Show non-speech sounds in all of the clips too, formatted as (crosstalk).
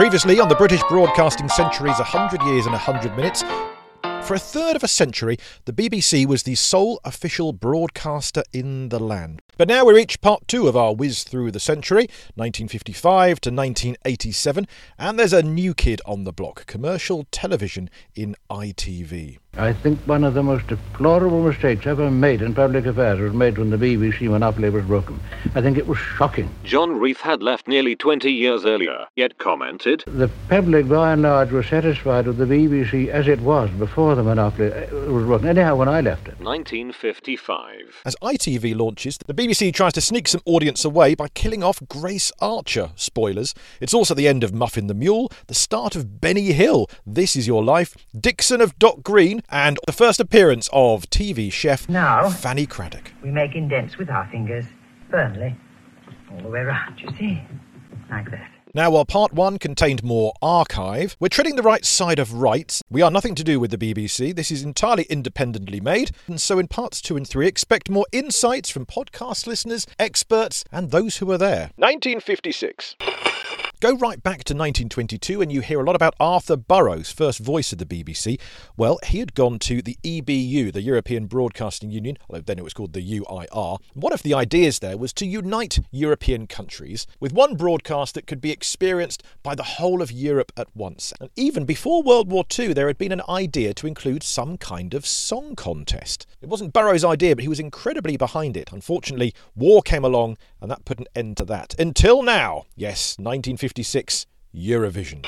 Previously on the British Broadcasting Century's 100 Years in 100 Minutes, for a third of a century, the BBC was the sole official broadcaster in the land. But now we reach part two of our whiz through the century, 1955 to 1987, and there's a new kid on the block commercial television in ITV. I think one of the most deplorable mistakes ever made in public affairs was made when the BBC monopoly was broken. I think it was shocking. John Reith had left nearly 20 years earlier, yet commented, The public, by and large, was satisfied with the BBC as it was before the monopoly uh, was broken. Anyhow, when I left it. 1955. As ITV launches, the BBC tries to sneak some audience away by killing off Grace Archer. Spoilers. It's also the end of Muffin the Mule, the start of Benny Hill, This Is Your Life, Dixon of Dock Green, and the first appearance of TV chef Now- Fanny Cradock. We make indents with our fingers, firmly, all the way round, you see, like that. Now, while part one contained more archive, we're treading the right side of rights. We are nothing to do with the BBC. This is entirely independently made. And so, in parts two and three, expect more insights from podcast listeners, experts, and those who are there. 1956. Go right back to 1922 and you hear a lot about Arthur Burrows, first voice of the BBC. Well, he had gone to the EBU, the European Broadcasting Union, although then it was called the UIR. One of the ideas there was to unite European countries with one broadcast that could be experienced by the whole of Europe at once. And even before World War II, there had been an idea to include some kind of song contest. It wasn't Burrows' idea, but he was incredibly behind it. Unfortunately, war came along and that put an end to that. Until now, yes, 1956, Eurovision.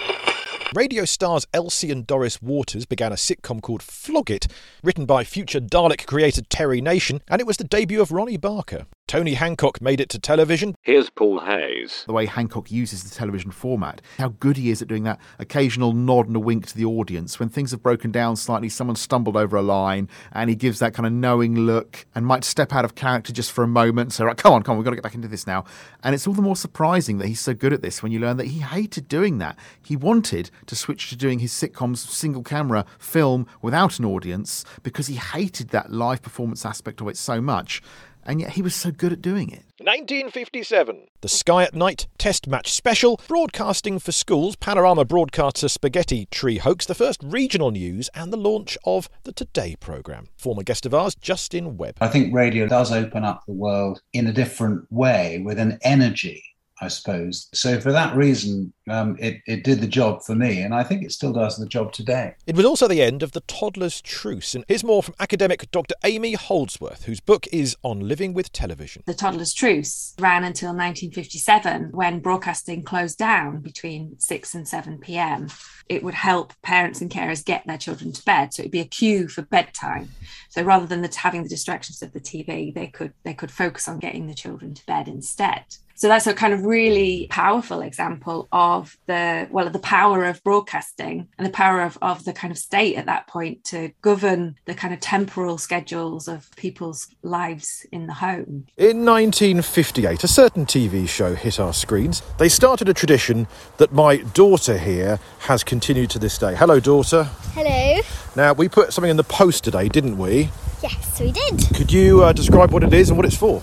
Radio stars Elsie and Doris Waters began a sitcom called Floggits, written by future Dalek creator Terry Nation, and it was the debut of Ronnie Barker. Tony Hancock made it to television. Here's Paul Hayes. the way Hancock uses the television format, how good he is at doing that occasional nod and a wink to the audience. When things have broken down slightly, someone stumbled over a line, and he gives that kind of knowing look and might step out of character just for a moment. So, right, come on, come on, we've got to get back into this now. And it's all the more surprising that he's so good at this when you learn that he hated doing that. He wanted to switch to doing his sitcoms single camera film without an audience because he hated that live performance aspect of it so much. And yet he was so good at doing it. 1957. The Sky at Night Test Match Special, broadcasting for schools, Panorama broadcaster Spaghetti Tree Hoax, the first regional news, and the launch of the Today programme. Former guest of ours, Justin Webb. I think radio does open up the world in a different way with an energy, I suppose. So for that reason, um, it, it did the job for me, and I think it still does the job today. It was also the end of the toddler's truce, and here's more from academic Dr. Amy Holdsworth, whose book is On Living with Television. The toddler's truce ran until 1957 when broadcasting closed down between 6 and 7 pm. It would help parents and carers get their children to bed. So it'd be a cue for bedtime. So rather than the, having the distractions of the TV, they could they could focus on getting the children to bed instead. So that's a kind of really powerful example of the well the power of broadcasting and the power of, of the kind of state at that point to govern the kind of temporal schedules of people's lives in the home. In 1958, a certain TV show hit our screens. They started a tradition that my daughter here has continued to this day. Hello, daughter. Hello. Now, we put something in the post today, didn't we? Yes, we did. Could you uh, describe what it is and what it's for?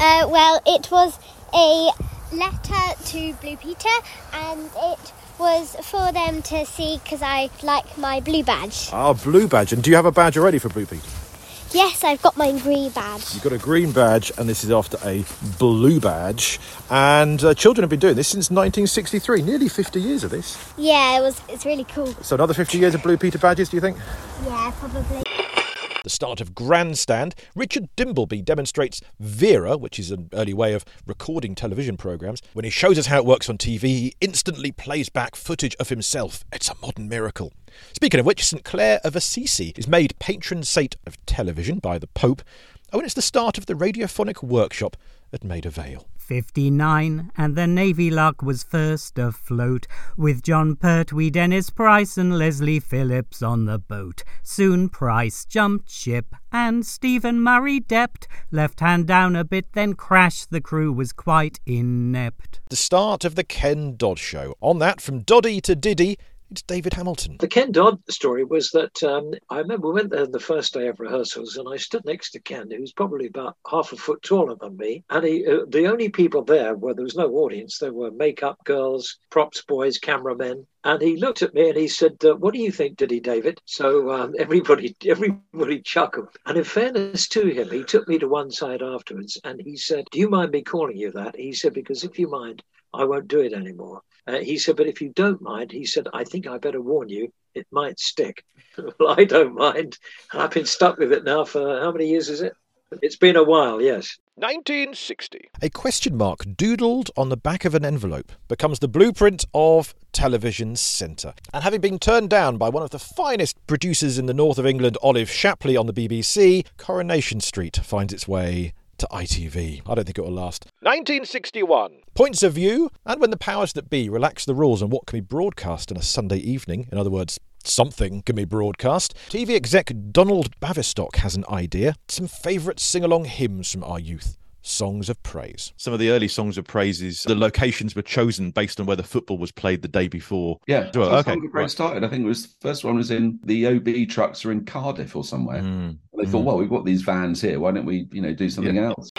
Uh, well, it was a letter to Blue Peter, and it was for them to see because I like my blue badge. Our blue badge. And do you have a badge already for Blue Peter? Yes, I've got my green badge. You've got a green badge, and this is after a blue badge. And uh, children have been doing this since 1963, nearly 50 years of this. Yeah, it was. It's really cool. So, another 50 years of Blue Peter badges, do you think? Yeah, probably. The start of Grandstand, Richard Dimbleby demonstrates Vera, which is an early way of recording television programmes. When he shows us how it works on TV, he instantly plays back footage of himself. It's a modern miracle. Speaking of which, St Clare of Assisi is made patron saint of television by the Pope. Oh, and it's the start of the radiophonic workshop at Maida Vale. 59, and the Navy Lark was first afloat, with Jon Pertwee, Dennis Price, and Leslie Phillips on the boat. Soon Price jumped ship, and Stephen Murray dept, left hand down a bit, then crashed. The crew was quite inept. The start of the Ken Dodd Show. On that, from Doddy to Diddy, It's David Hamilton. The Ken Dodd story was that um, I remember we went there the first day of rehearsals, and I stood next to Ken, who was probably about half a foot taller than me. And he, uh, the only people there where there was no audience, there were makeup girls, props boys, cameramen. And he looked at me and he said, uh, "What do you think, did he, David?" So um, (laughs) everybody, everybody chuckled. And in fairness to him, he took me to one side afterwards and he said, "Do you mind me calling you that?" He said, "Because if you mind, I won't do it anymore." Uh, he said, but if you don't mind, he said, I think I better warn you, it might stick. (laughs) well, I don't mind. And I've been stuck with it now for how many years is it? It's been a while, yes. 1960. A question mark doodled on the back of an envelope becomes the blueprint of Television Centre. And having been turned down by one of the finest producers in the north of England, Olive Shapley, on the BBC, Coronation Street finds its way to ITV. I don't think it will last. 1961. Points of view, and when the powers that be relax the rules on what can be broadcast on a Sunday evening, in other words, something can be broadcast, TV exec Donald Baverstock has an idea. Some favourite sing along hymns from our youth songs of praise. Some of the early songs of praises, the locations were chosen based on where the football was played the day before. Yeah, well, okay. Songs of Praise started. I think it was the first one was in the OB trucks are in Cardiff or somewhere. Mm. They thought, well, we've got these vans here. Why don't we, you know, do something Yeah. else?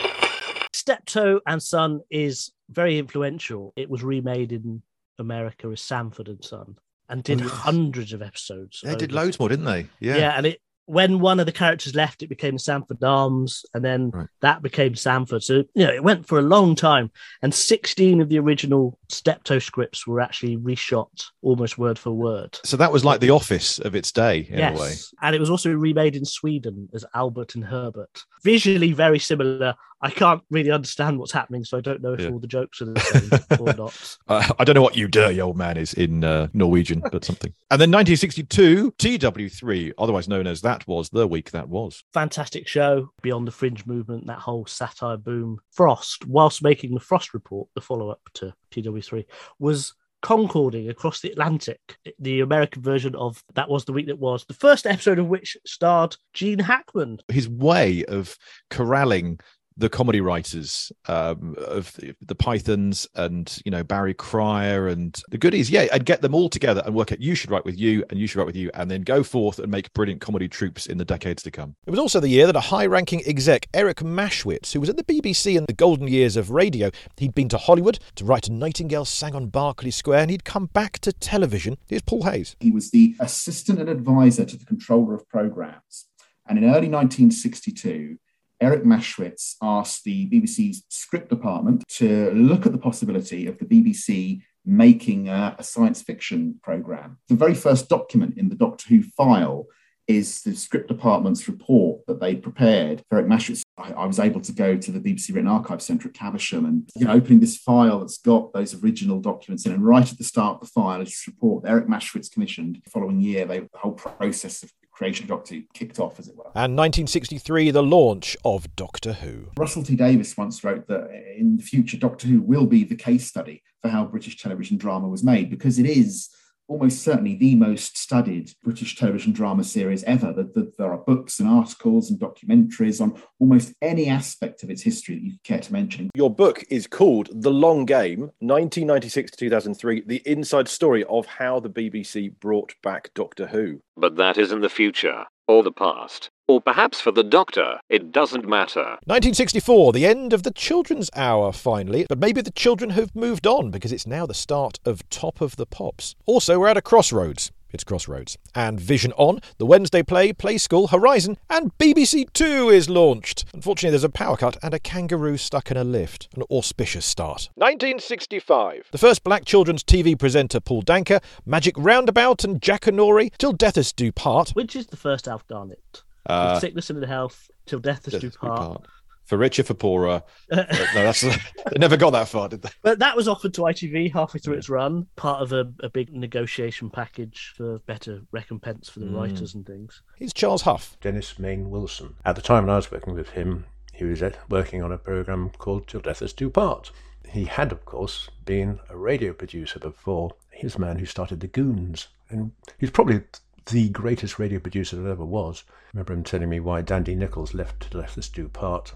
Steptoe and Son is very influential. It was remade in America as Sanford and Son and did Oh, yes. hundreds of episodes. They did loads more, didn't they? Yeah. Yeah. and it when one of the characters left, it became Sanford Arms, and then Right. that became Sanford. So you know, it went for a long time, and sixteen of the original Steptoe scripts were actually reshot almost word for word. So that was like The Office of its day, in a way. And it was also remade in Sweden as Albert and Herbert. Visually very similar. I can't really understand what's happening, so I don't know if Yeah. all the jokes are the same or (laughs) not. Uh, I don't know what you dirty old man is in uh, Norwegian, but something. And then 1962, TW3, otherwise known as That Was the Week That Was. Fantastic show, Beyond the Fringe Movement, that whole satire boom. Frost, whilst making the Frost Report, the follow up to TW3, was concording across the Atlantic. The American version of That Was the Week That Was, the first episode of which starred Gene Hackman. His way of corralling the comedy writers um, of the, the Pythons and you know Barry Cryer and the goodies, yeah, and get them all together and work out you should write with you and you should write with you, and then go forth and make brilliant comedy troops in the decades to come. It was also the year that a high ranking exec, Eric Maschwitz, who was at the BBC in the golden years of radio, he'd been to Hollywood to write a Nightingale Sang on Berkeley Square, and he'd come back to television. Here's Paul Hayes. He was the assistant and advisor to the controller of programs. And in early 1962, Eric Maschwitz asked the BBC's script department to look at the possibility of the BBC making a, a science fiction program. The very first document in the Doctor Who file is the script department's report that they prepared Eric Maschwitz. I, I was able to go to the BBC Written Archive Centre at Caversham and you know, opening this file that's got those original documents in, and right at the start of the file is this report that Eric Maschwitz commissioned. The following year, they, the whole process of creation of Doctor Who kicked off, as it were. And 1963, the launch of Doctor Who. Russell T Davies once wrote that in the future, Doctor Who will be the case study for how British television drama was made because it is almost certainly the most studied British television drama series ever. That that there are books and articles and documentaries on almost any aspect of its history that you care to mention. Your book is called The Long Game, 1996 to 2003, the inside story of how the BBC brought back Doctor Who. But that is in the future, or the past. Or perhaps for the Doctor, it doesn't matter. 1964, the end of the children's hour, finally. But maybe the children have moved on because it's now the start of Top of the Pops. Also, we're at a crossroads. It's Crossroads. And Vision On, the Wednesday play, Play School, Horizon, and BBC Two is launched. Unfortunately, there's a power cut and a kangaroo stuck in a lift. An auspicious start. 1965. The first black children's TV presenter, Paul Danquah, Magic Roundabout, and Jackanory, Till Death Us Do Part. Which is the first Alf Garnett? Uh, With sickness and in health, till death us Death do part. Part. For richer, for poorer. (laughs) Uh, no, that's (laughs) they never got that far, did they? But that was offered to ITV halfway through its run, part of a, a big negotiation package for better recompense for the Mm. writers and things. Here's Charles Huff. Dennis Main Wilson. At the time when I was working with him, he was working on a program called Till Death Us Do Part. He had, of course, been a radio producer before. He was the man who started the Goons, and he's probably the greatest radio producer that ever was. I remember him telling me why Dandy Nichols left Death Us Do Part.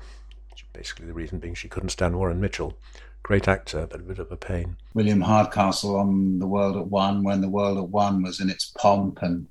Basically, the reason being she couldn't stand Warren Mitchell. great actor, but a bit of a pain. William Hardcastle on The World at One when The World at One was in its pomp and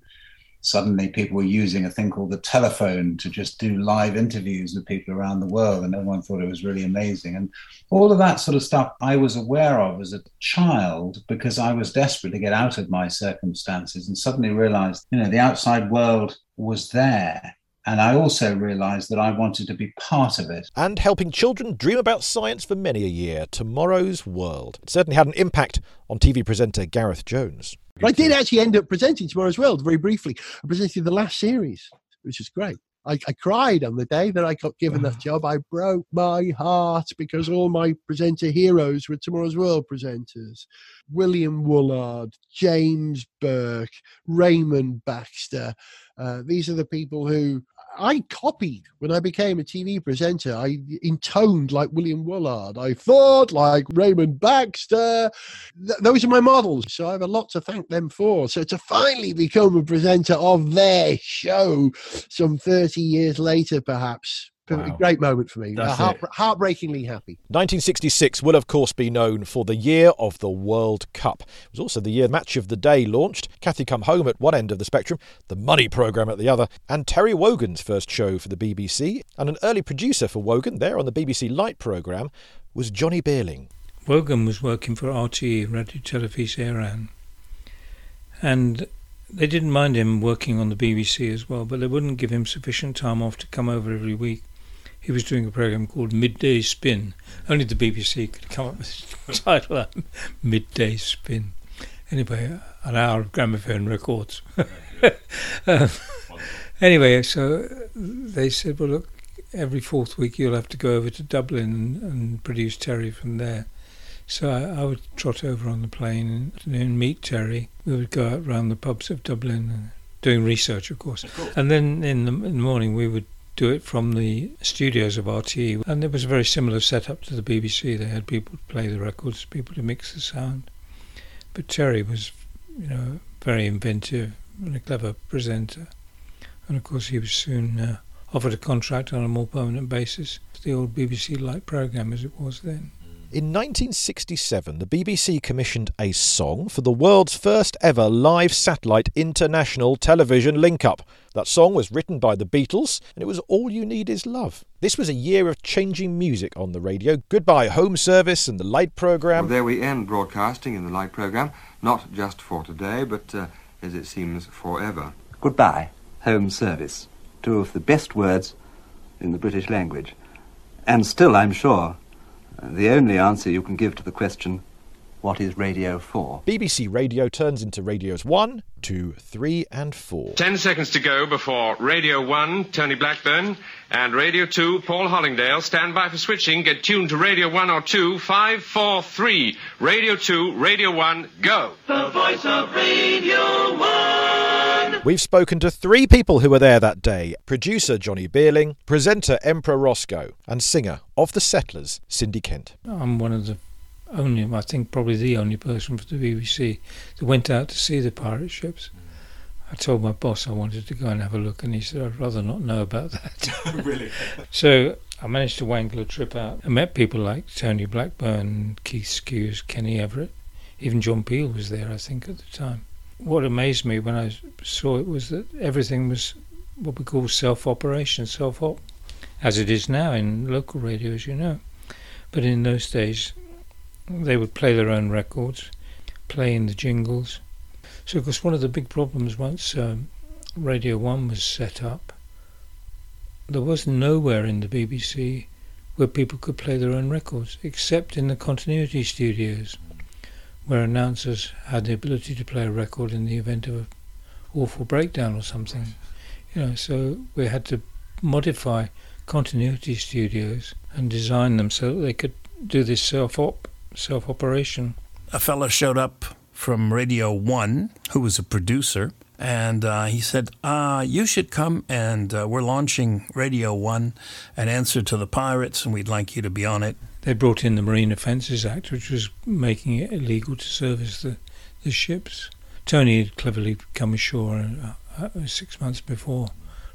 suddenly people were using a thing called the telephone to just do live interviews with people around the world and everyone thought it was really amazing and all of that sort of stuff i was aware of as a child because i was desperate to get out of my circumstances and suddenly realized you know the outside world was there and I also realised that I wanted to be part of it. And helping children dream about science for many a year, Tomorrow's World. It certainly had an impact on TV presenter Gareth Jones. But I did actually end up presenting Tomorrow's World very briefly. I presented the last series, which is great. I, I, cried on the day that I got given that (sighs) job. I broke my heart because all my presenter heroes were Tomorrow's World presenters. William Woollard, James Burke, Raymond Baxter. Uh, these are the people who I copied when I became a TV presenter. I intoned like William Woollard. I thought like Raymond Baxter. Th- those are my models. So I have a lot to thank them for. So to finally become a presenter of their show some 30 years later, perhaps, Wow. Great moment for me. Uh, heart, heartbreakingly happy. 1966 will, of course, be known for the year of the World Cup. It was also the year Match of the Day launched, Cathy Come Home at one end of the spectrum, the Money programme at the other, and Terry Wogan's first show for the BBC. And an early producer for Wogan, there on the BBC Light programme, was Johnny Beerling. Wogan was working for RTE, Radio Telefís Éireann. And they didn't mind him working on the BBC as well, but they wouldn't give him sufficient time off to come over every week he was doing a program called Midday Spin. Only the BBC could come up with the (laughs) title Midday Spin. Anyway, an hour of gramophone records. (laughs) um, anyway, so they said, well, look, every fourth week you'll have to go over to Dublin and, and produce Terry from there. So I, I, would trot over on the plane and, and, meet Terry. We would go out round the pubs of Dublin, doing research, of course. Of course. And then in the, in the morning we would do it from the studios of RTE. And it was a very similar setup to the BBC. They had people to play the records, people to mix the sound. But Terry was, you know, very inventive and a clever presenter. And of course, he was soon uh, offered a contract on a more permanent basis the old BBC Light programme as it was then. In 1967, the BBC commissioned a song for the world's first ever live satellite international television link up. That song was written by the Beatles, and it was All You Need Is Love. This was a year of changing music on the radio. Goodbye, Home Service and the Light programme. Well, there we end broadcasting in the Light programme, not just for today, but uh, as it seems, forever. Goodbye, Home Service. Two of the best words in the British language. And still, I'm sure, the only answer you can give to the question, what is radio for? BBC Radio turns into radios 1, 2, 3, and 4. Ten seconds to go before Radio 1, Tony Blackburn, and Radio 2, Paul Hollingdale. Stand by for switching. Get tuned to Radio 1 or 2. 5, 4, 3. Radio 2, Radio 1, go. The voice of Radio 1. We've spoken to three people who were there that day producer Johnny Beerling, presenter Emperor Rosko, and singer of The Settlers, Cindy Kent. I'm one of the only, I think, probably the only person for the BBC that went out to see the pirate ships. I told my boss I wanted to go and have a look, and he said, I'd rather not know about that. (laughs) really? so I managed to wangle a trip out. I met people like Tony Blackburn, Keith Skues, Kenny Everett. Even John Peel was there, I think, at the time. What amazed me when I saw it was that everything was what we call self operation, self op, as it is now in local radio, as you know. But in those days, they would play their own records, play in the jingles. So, of course, one of the big problems once um, Radio 1 was set up, there was nowhere in the BBC where people could play their own records, except in the continuity studios, where announcers had the ability to play a record in the event of an awful breakdown or something. You know, so we had to modify continuity studios and design them so that they could do this self-op self operation. A fellow showed up from Radio 1 who was a producer, and uh, he said, uh, You should come, and uh, we're launching Radio 1, an answer to the pirates, and we'd like you to be on it. They brought in the Marine Offences Act, which was making it illegal to service the, the ships. Tony had cleverly come ashore uh, uh, six months before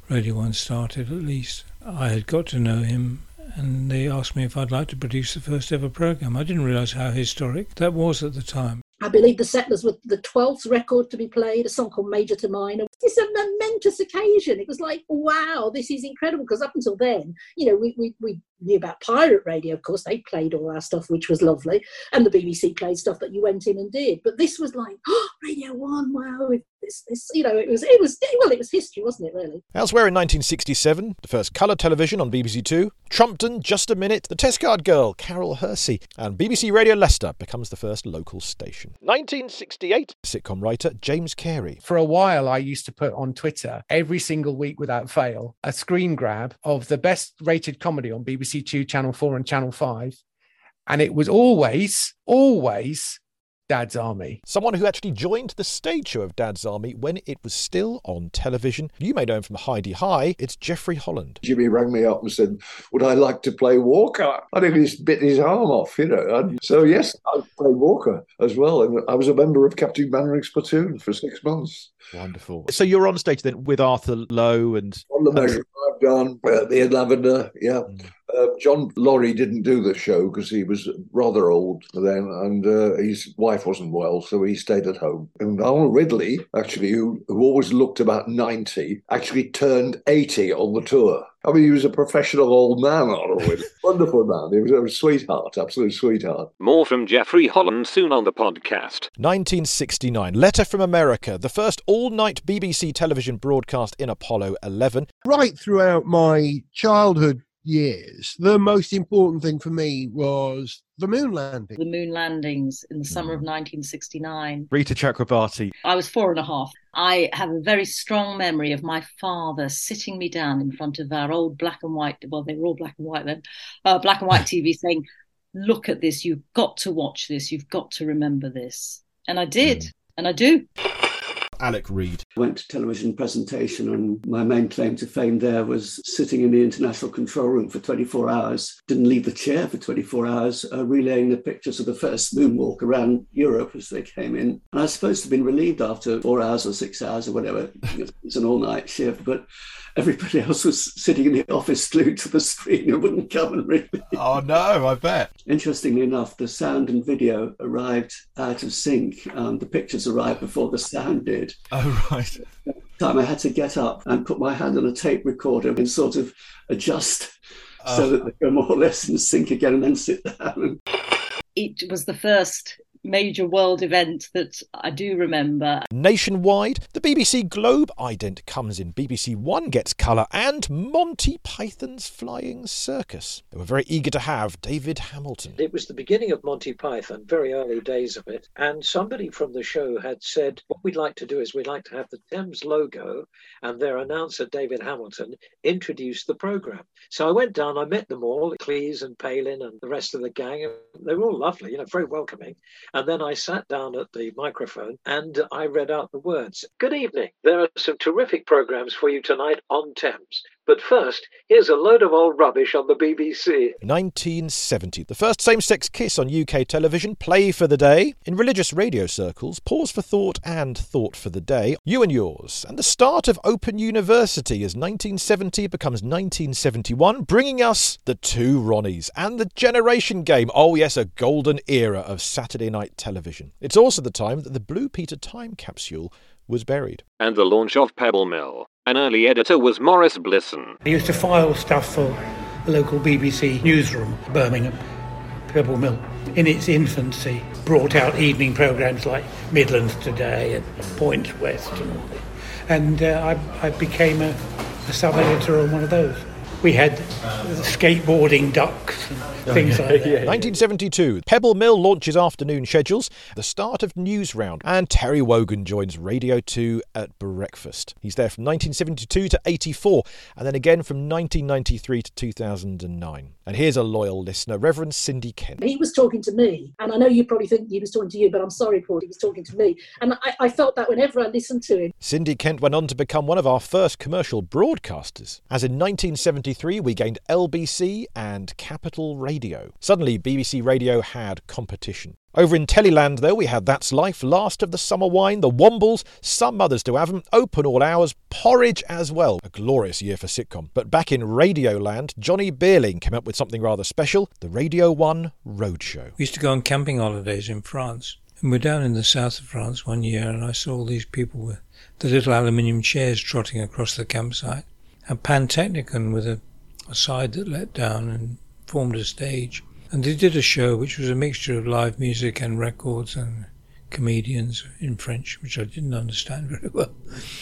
Radio 1 started, at least. I had got to know him and they asked me if I'd like to produce the first ever program. I didn't realise how historic that was at the time. I believe the Settlers were the 12th record to be played, a song called Major to Minor. It's a momentous occasion. It was like, wow, this is incredible. Because up until then, you know, we, we, we knew about pirate radio, of course. They played all our stuff, which was lovely. And the BBC played stuff that you went in and did. But this was like, oh, (gasps) Radio 1, wow. This, this, you know, it was, it was, well, it was history, wasn't it, really? Elsewhere in 1967, the first colour television on BBC Two, Trumpton, Just a Minute, The Test Card Girl, Carole Hersee, and BBC Radio Leicester becomes the first local station. 1968, sitcom writer James Cary. For a while, I used to put on Twitter every single week without fail a screen grab of the best rated comedy on BBC Two, Channel 4, and Channel 5. And it was always, always Dad's Army. Someone who actually joined the stage show of Dad's Army when it was still on television. You may know him from Hi-de-Hi. It's Jeffrey Holland. Jimmy rang me up and said, Would I like to play Walker? I think he's bit his arm off, you know. And so, yes, I played Walker as well. And I was a member of Captain Mainwaring's platoon for six months. Wonderful. So you're on stage then with Arthur Lowe and. On the measure I've done, uh, the Lavender, yeah. Mm. Uh, John Laurie didn't do the show because he was rather old then, and uh, his wife wasn't well, so he stayed at home. And Arnold Ridley, actually, who, who always looked about 90, actually turned 80 on the tour. I mean, he was a professional old man, Arnold Ridley. (laughs) Wonderful man. He was a sweetheart, absolute sweetheart. More from Jeffrey Holland soon on the podcast. 1969, Letter from America, the first all night BBC television broadcast in Apollo 11. Right throughout my childhood years, the most important thing for me was the moon landing. The moon landings in the summer of 1969. Reeta Chakrabarti. I was four and a half. I have a very strong memory of my father sitting me down in front of our old black and white, well, they were all black and white then, uh, black and white TV (laughs) saying, Look at this, you've got to watch this, you've got to remember this. And I did, mm. and I do. Alec Reid. Went to television presentation, and my main claim to fame there was sitting in the international control room for 24 hours. Didn't leave the chair for 24 hours, uh, relaying the pictures of the first moonwalk around Europe as they came in. And I was supposed to have been relieved after four hours or six hours or whatever. It's an all night shift, but everybody (laughs) else was sitting in the office glued to the screen and wouldn't come and read me. Oh no, I bet. Interestingly enough, the sound and video arrived out of sync. Um, the pictures arrived before the sound did. Oh right. Time I had to get up and put my hand on a tape recorder and sort of adjust oh. so uh. that they go more or less in sync again and then sit down. It was the first major world event that I do remember. Nationwide, the BBC Globe ident comes in. BBC One gets colour, and Monty Python's Flying Circus. They were very eager to have David Hamilton. It was the beginning of Monty Python, very early days of it, and somebody from the show had said, What we'd like to do is we'd like to have the Thames logo and their announcer, David Hamilton, introduce the programme. So I went down, I met them all, Cleese and Palin and the rest of the gang, and they were all lovely, you know, very welcoming. And then I sat down at the microphone and I read out the words. Good evening. There are some terrific programs for you tonight on Thames. But first, here's a load of old rubbish on the BBC. 1970. The first same sex kiss on UK television, Play for Today. In religious radio circles, Pause for Thought and Thought for the Day. You and Yours. And the start of Open University as 1970 becomes 1971, bringing us the two Ronnies and the Generation Game. Oh, yes, a golden era of Saturday night television. It's also the time that the Blue Peter time capsule was buried. And the launch of Pebble Mill. An early editor was Maurice Blisson. He used to file stuff for the local BBC newsroom, Birmingham, Pebble Mill. In its infancy, brought out evening programmes like Midlands Today and Point West and. And uh, I, I became a, a sub-editor on one of those we had skateboarding ducks and oh, things like that. 1972, Pebble Mill launches afternoon schedules, the start of Newsround, and Terry Wogan joins Radio 2 at breakfast. He's there from 1972 to 84, and then again from 1993 to 2009. And here's a loyal listener, Reverend Cindy Kent. He was talking to me, and I know you probably think he was talking to you, but I'm sorry, Paul, he was talking to me. And I, I felt that whenever I listened to him. Cindy Kent went on to become one of our first commercial broadcasters, as in 1973 we gained LBC and Capital Radio. Suddenly, BBC Radio had competition. Over in Teleland, though, we had That's Life, Last of the Summer Wine, The Wombles, Some Mothers Do Have 'em, Open All Hours, Porridge as well. A glorious year for sitcom. But back in Radioland, Johnny Beerling came up with something rather special the Radio 1 Roadshow. We used to go on camping holidays in France. And we're down in the south of France one year, and I saw all these people with the little aluminium chairs trotting across the campsite. And Pantechnicon with a, a side that let down and formed a stage. And they did a show which was a mixture of live music and records and comedians in French, which I didn't understand (laughs) very well.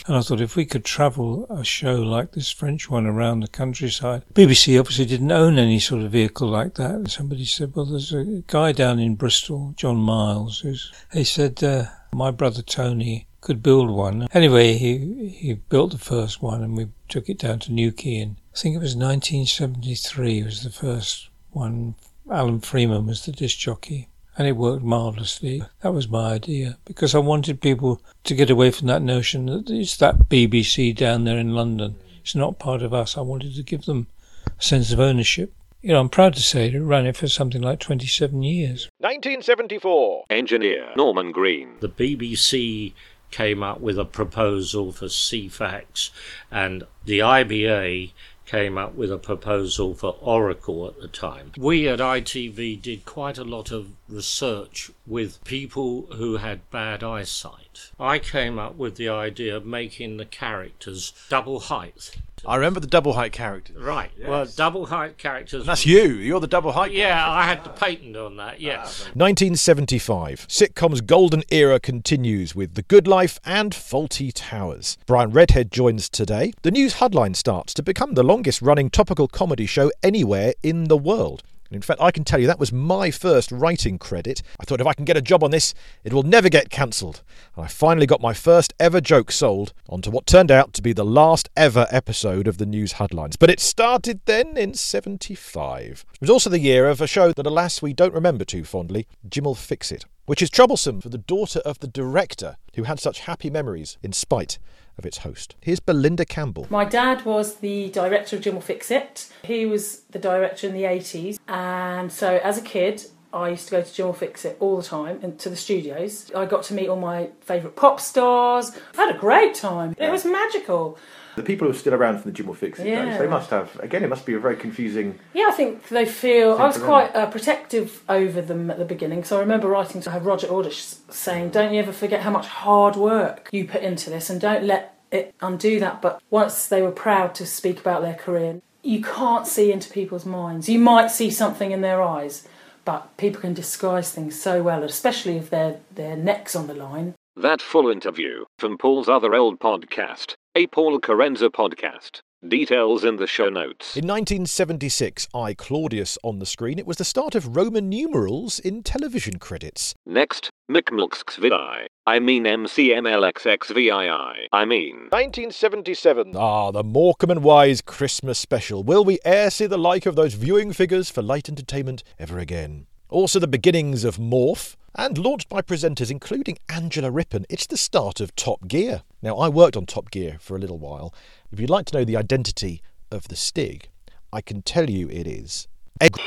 And I thought if we could travel a show like this French one around the countryside, BBC obviously didn't own any sort of vehicle like that. And somebody said, well, there's a guy down in Bristol, John Miles, who's, he said, uh, my brother Tony could build one. Anyway, he, he built the first one and we took it down to Newquay and I think it was 1973 was the first one. Alan Freeman was the disc jockey and it worked marvellously. That was my idea because I wanted people to get away from that notion that it's that BBC down there in London. It's not part of us. I wanted to give them a sense of ownership. You know, I'm proud to say that it ran it for something like 27 years. 1974. Engineer Norman Green. The BBC came up with a proposal for Ceefax, and the IBA came up with a proposal for Oracle at the time. We at ITV did quite a lot of research with people who had bad eyesight. I came up with the idea of making the characters double height. I remember the double height character. Right. Well, double height characters. And that's you. You're the double height. Yeah, I had the patent on that. Ah, yes. 1975. Sitcom's golden era continues with The Good Life and Fawlty Towers. Brian Redhead joins today. The news headline starts to become the longest running topical comedy show anywhere in the world. And in fact, I can tell you that was my first writing credit. I thought if I can get a job on this, it will never get cancelled. And I finally got my first ever joke sold onto what turned out to be the last ever episode of the News Huddlines. But it started then in 75. It was also the year of a show that, alas, we don't remember too fondly Jim'll Fix It, which is troublesome for the daughter of the director who had such happy memories in spite of its host. Here's Belinda Campbell. My dad was the director of Jim'll Fix It. He was the director in the 80s. And so as a kid, I used to go to Jim'll Fix It all the time and to the studios. I got to meet all my favourite pop stars. I had a great time. It was magical. The people who are still around from the Jim'll Fix It. Yeah. They must have. Again, it must be a very confusing. Yeah, I think they feel. I was quite uh, protective over them at the beginning, so I remember writing to Roger Ordish saying, "Don't you ever forget how much hard work you put into this, and don't let it undo that." But once they were proud to speak about their career, you can't see into people's minds. You might see something in their eyes, but people can disguise things so well, especially if their their necks on the line. That full interview from Paul's other old podcast, a Paul Kerensa podcast. Details in the show notes. In 1976, I, Claudius, on the screen, it was the start of Roman numerals in television credits. Next, McMilksVI. I mean MCMLXXVII. I mean. 1977. Ah, the Morecambe and Wise Christmas special. Will we e'er see the like of those viewing figures for light entertainment ever again? Also, the beginnings of Morph, and launched by presenters including Angela Rippon, it's the start of Top Gear. Now, I worked on Top Gear for a little while. If you'd like to know the identity of the Stig, I can tell you it is. Egg-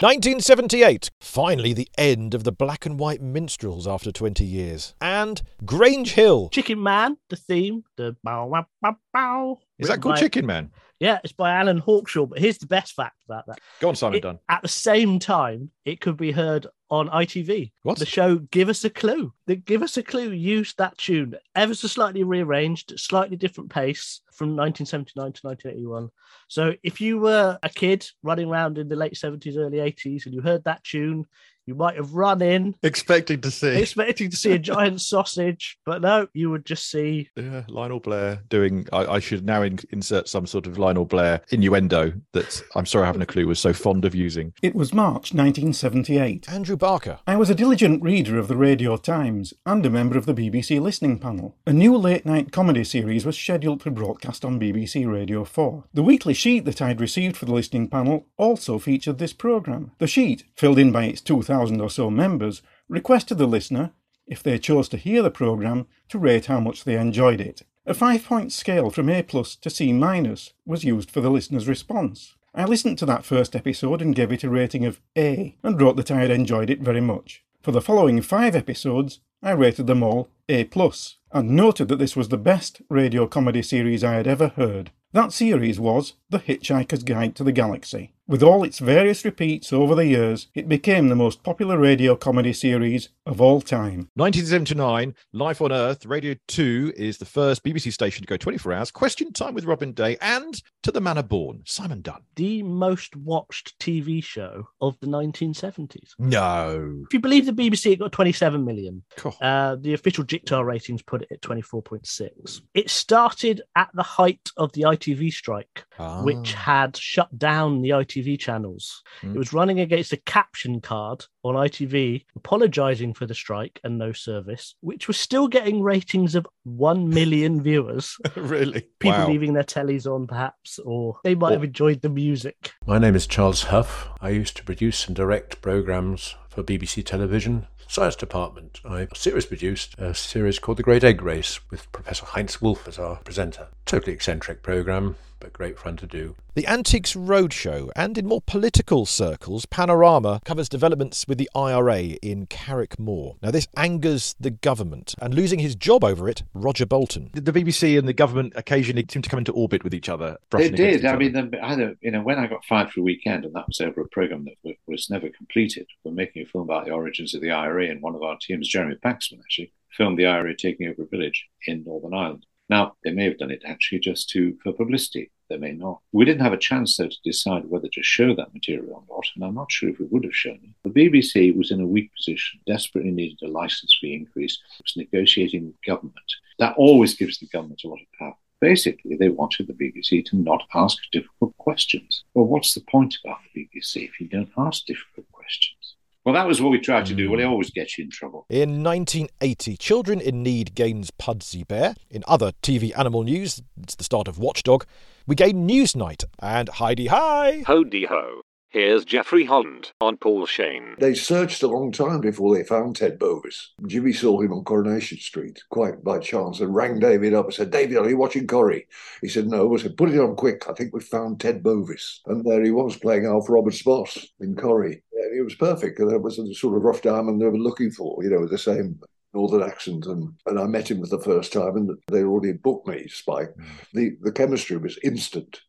1978. Finally, the end of the black and white minstrels after 20 years. And Grange Hill. Chicken Man, the theme, the bow wow bow bow. Is that called by- Chicken Man? Yeah, it's by Alan Hawkshaw. But here's the best fact about that. Go on, Simon It- Dunn. At the same time, it could be heard on ITV. What? The show Give Us a Clue. The Give Us a Clue used that tune ever so slightly rearranged, slightly different pace from 1979 to 1981. So if you were a kid running around in the late 70s, early 80s, and you heard that tune, you might have run in Expecting to see. expecting to see a giant (laughs) sausage, but no, you would just see Yeah, Lionel Blair doing. I, I should now in, insert some sort of Lionel Blair innuendo that I'm sorry I haven't a clue was so fond of using. It was March 1978. Andrew Barker. I was a diligent reader of the Radio Times and a member of the BBC listening panel. A new late night comedy series was scheduled for broadcast on BBC Radio 4. The weekly sheet that I'd received for the listening panel also featured this programme. The sheet, filled in by its 2,000 or so members, requested the listener, if they chose to hear the programme, to rate how much they enjoyed it. A five point scale from A plus to C minus was used for the listener's response. I listened to that first episode and gave it a rating of A, and wrote that I had enjoyed it very much. For the following five episodes, I rated them all A+, and noted that this was the best radio comedy series I had ever heard. That series was The Hitchhiker's Guide to the Galaxy. With all its various repeats over the years, it became the most popular radio comedy series of all time. 1979, Life on Earth, Radio 2 is the first BBC station to go 24 hours. Question Time with Robin Day and To the Manor Born, Simon Dunn. The most watched TV show of the 1970s. No. If you believe the BBC, it got 27 million. Uh, the official JICTAR ratings put it at 24.6. It started at the height of the ITV strike, Ah. which had shut down the ITV channels. Hmm. It was running against a caption card on ITV, apologising for the strike and no service, which was still getting ratings of 1 million (laughs) viewers. really? People Wow. leaving their tellies on, perhaps, or they might have enjoyed the music. My name is Charles Huff. I used to produce and direct programmes for BBC Television. Science Department. I series produced a series called The Great Egg Race with Professor Heinz Wolff as our presenter. Totally eccentric programme, but great fun to do. The Antiques Roadshow, and in more political circles, Panorama covers developments with the IRA in Carrickmore. Now, this angers the government, and losing his job over it, Roger Bolton. The the BBC and the government occasionally seem to come into orbit with each other. They did. I other. mean, the, either you know, when I got fired for a weekend, and that was over a program that was never completed. We're making a film about the origins of the IRA, and one of our teams, Jeremy Paxman, actually filmed the IRA taking over a village in Northern Ireland. Now, they may have done it actually just to for publicity. They may not. We didn't have a chance though to decide whether to show that material or not, and I'm not sure if we would have shown it. The BBC was in a weak position, desperately needed a license fee increase. It was negotiating with government. That always gives the government a lot of power. Basically, they wanted the BBC to not ask difficult questions. Well, what's the point about the BBC if you don't ask difficult questions? Well, that was what we tried to do. Well, it hmm. always gets you in trouble. In 1980, Children in Need gains Pudsey Bear. In other TV animal news, it's the start of Watchdog. We gain Newsnight and Heidi Hi. Hody ho. Here's Jeffrey Holland on Paul Shane. They searched a long time before they found Ted Bovis. Jimmy saw him on Coronation Street, quite by chance, and rang David up and said, David, are you watching Corrie? He said, no. I said, put it on quick. I think we've found Ted Bovis. And there he was playing Alf Roberts' boss in Corrie. Yeah, it was perfect. And that was the sort of rough diamond they were looking for, you know, with the same northern accent and and I met him for the first time and they already booked me Spike. Mm. The the chemistry was instant.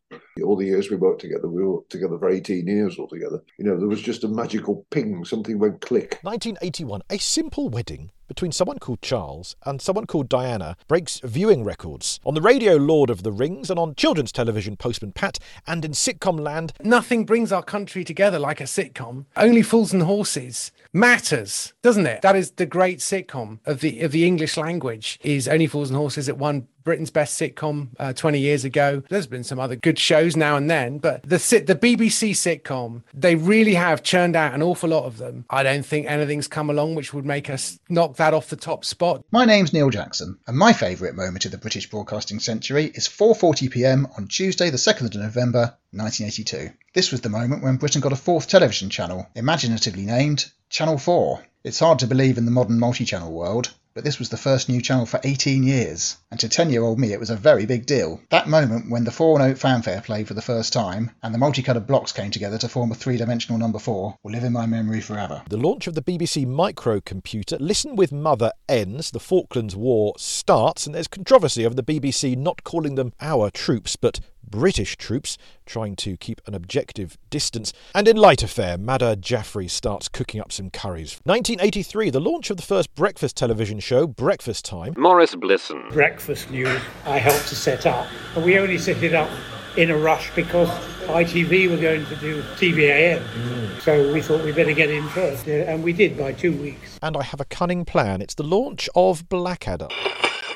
All the years we worked together we worked together for 18 years altogether. You know there was just a magical ping something went click. 1981, a simple wedding between someone called Charles and someone called Diana breaks viewing records on the radio Lord of the Rings and on children's television Postman Pat and in sitcom land Nothing brings our country together like a sitcom. Only Fools and Horses matters, doesn't it? That is the great sitcom of the of the English language. Is Only Fools and Horses that won Britain's best sitcom uh, 20 years ago. There's been some other good shows now and then, but the the BBC sitcom they really have churned out an awful lot of them. I don't think anything's come along which would make us knock that off the top spot. My name's Neil Jackson, and my favourite moment of the British broadcasting century is 4:40 p.m. on Tuesday, the 2nd of November, 1982. This was the moment when Britain got a fourth television channel, imaginatively named Channel 4. It's hard to believe in the modern multi-channel world, but this was the first new channel for 18 years, and to 10-year-old me it was a very big deal. That moment when the four-note oh fanfare played for the first time, and the multicoloured blocks came together to form a three-dimensional number 4, will live in my memory forever. The launch of the BBC microcomputer, Listen with Mother ends, the Falklands War starts, and there's controversy over the BBC not calling them our troops, but British troops, trying to keep an objective distance. And in light affair, Madhur Jaffrey starts cooking up some curries. 1983, the launch of the first breakfast television show, Breakfast Time. Maurice Blisson. breakfast news I helped to set up. And we only set it up in a rush because ITV were going to do TVAM. Mm. So we thought we'd better get in first. And we did by two weeks. And I have a cunning plan. It's the launch of Blackadder.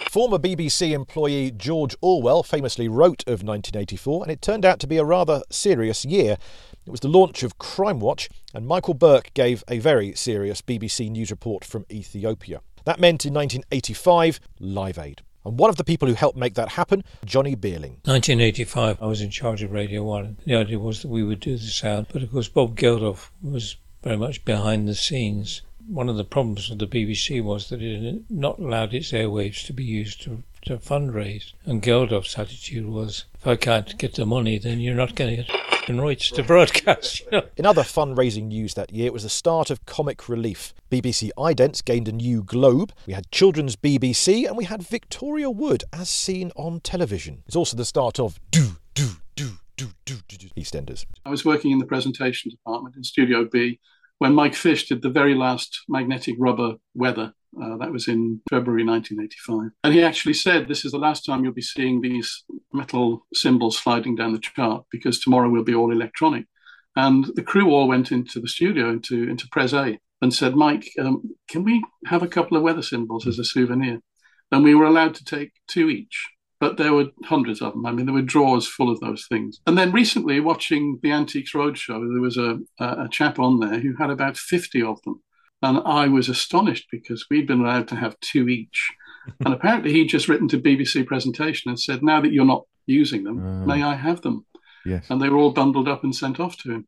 Former BBC employee George Orwell famously wrote of 1984, and it turned out to be a rather serious year. It was the launch of Crime Watch, and Michael Buerk gave a very serious BBC News report from Ethiopia. That meant in 1985, Live Aid. And one of the people who helped make that happen, Johnny Beerling. 1985, I was in charge of Radio 1. The idea was that we would do the sound, but of course, Bob Geldof was very much behind the scenes. One of the problems with the BBC was that it had not allowed its airwaves to be used to, to fundraise. And Geldof's attitude was, if I can't get the money, then you're not going to get rights to broadcast. You know? In other fundraising news that year, it was the start of comic relief. BBC Idents gained a new globe. We had Children's BBC, and we had Victoria Wood as seen on television. It's also the start of Do Do Do Do Do Do Do EastEnders. I was working in the presentation department in Studio B when Mike Fish did the very last magnetic rubber weather. Uh, that was in February 1985. And he actually said, This is the last time you'll be seeing these metal symbols sliding down the chart because tomorrow we'll be all electronic. And the crew all went into the studio, into, into Pres A, and said, Mike, um, can we have a couple of weather symbols as a souvenir? And we were allowed to take two each but there were hundreds of them. I mean, there were drawers full of those things. And then recently, watching the Antiques Roadshow, there was a, a chap on there who had about 50 of them. And I was astonished because we'd been allowed to have two each. (laughs) and apparently, he'd just written to BBC Presentation and said, Now that you're not using them, Uh. may I have them? Yes. And they were all bundled up and sent off to him.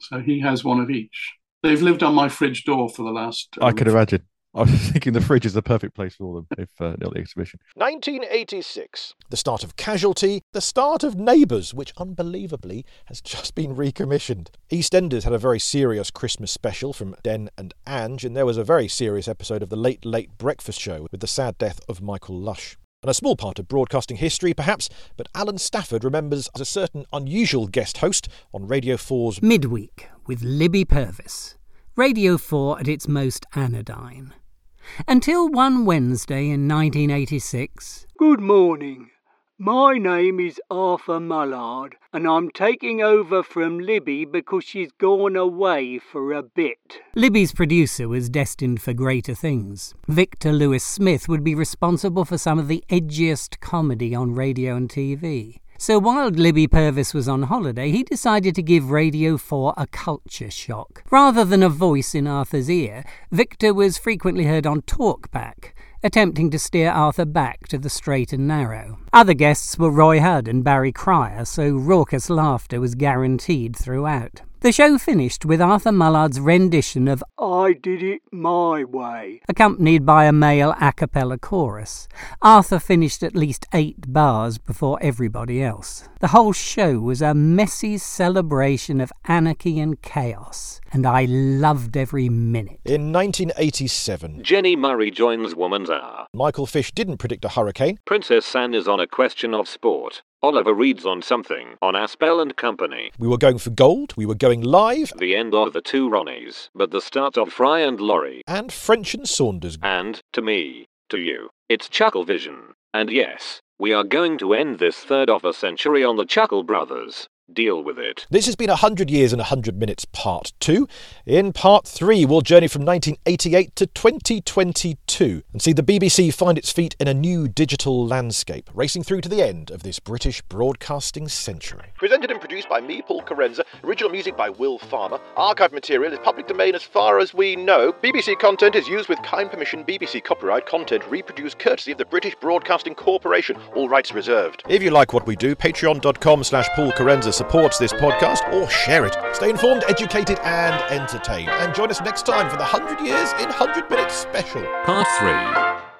So he has one of each. They've lived on my fridge door for the last. I um, could imagine. (laughs) I was thinking the fridge is the perfect place for them if uh, not the exhibition. 1986, the start of Casualty, the start of Neighbours, which unbelievably has just been recommissioned. EastEnders had a very serious Christmas special from Den and Ange, and there was a very serious episode of the Late Late Breakfast Show with the sad death of Michael Lush. And a small part of broadcasting history, perhaps, but Alan Stafford remembers as a certain unusual guest host on Radio 4's Midweek with Libby Purves. Radio 4 at its most anodyne. Until one Wednesday in 1986. Good morning. My name is Arthur Mullard, and I'm taking over from Libby because she's gone away for a bit. Libby's producer was destined for greater things. Victor Lewis Smith would be responsible for some of the edgiest comedy on radio and TV. So while Libby Purves was on holiday, he decided to give Radio 4 a culture shock. Rather than a voice in Arthur's ear, Victor was frequently heard on Talkback, attempting to steer Arthur back to the straight and narrow. Other guests were Roy Hudd and Barry Cryer, so raucous laughter was guaranteed throughout. The show finished with Arthur Mullard's rendition of I did it my way. accompanied by a male a cappella chorus. Arthur finished at least eight bars before everybody else. The whole show was a messy celebration of anarchy and chaos, and I loved every minute. In 1987, Jenni Murray joins Woman's Hour. Michael Fish didn't predict a hurricane. Princess Anne is on a question of sport. Oliver Reed's on something on Aspel and Company. We were going for gold, we were going live, The end of the two Ronnies, but the start of Fry and Laurie. and French and Saunders. And, to me, to you, it's Chuckle Vision. And yes, we are going to end this third of a century on the Chuckle Brothers. Deal with it. This has been 100 Years in 100 Minutes Part 2. In Part 3, we'll journey from 1988 to 2022 and see the BBC find its feet in a new digital landscape, racing through to the end of this British broadcasting century. Presented and produced by me, Paul Kerensa. Original music by Will Farmer. Archive material is public domain as far as we know. BBC content is used with kind permission. BBC copyright content reproduced courtesy of the British Broadcasting Corporation. All rights reserved. If you like what we do, patreon.com slash Paul Kerensa supports this podcast or share it. Stay informed, educated, and entertained. And join us next time for the 100 Years in 100 Minutes special. Part 3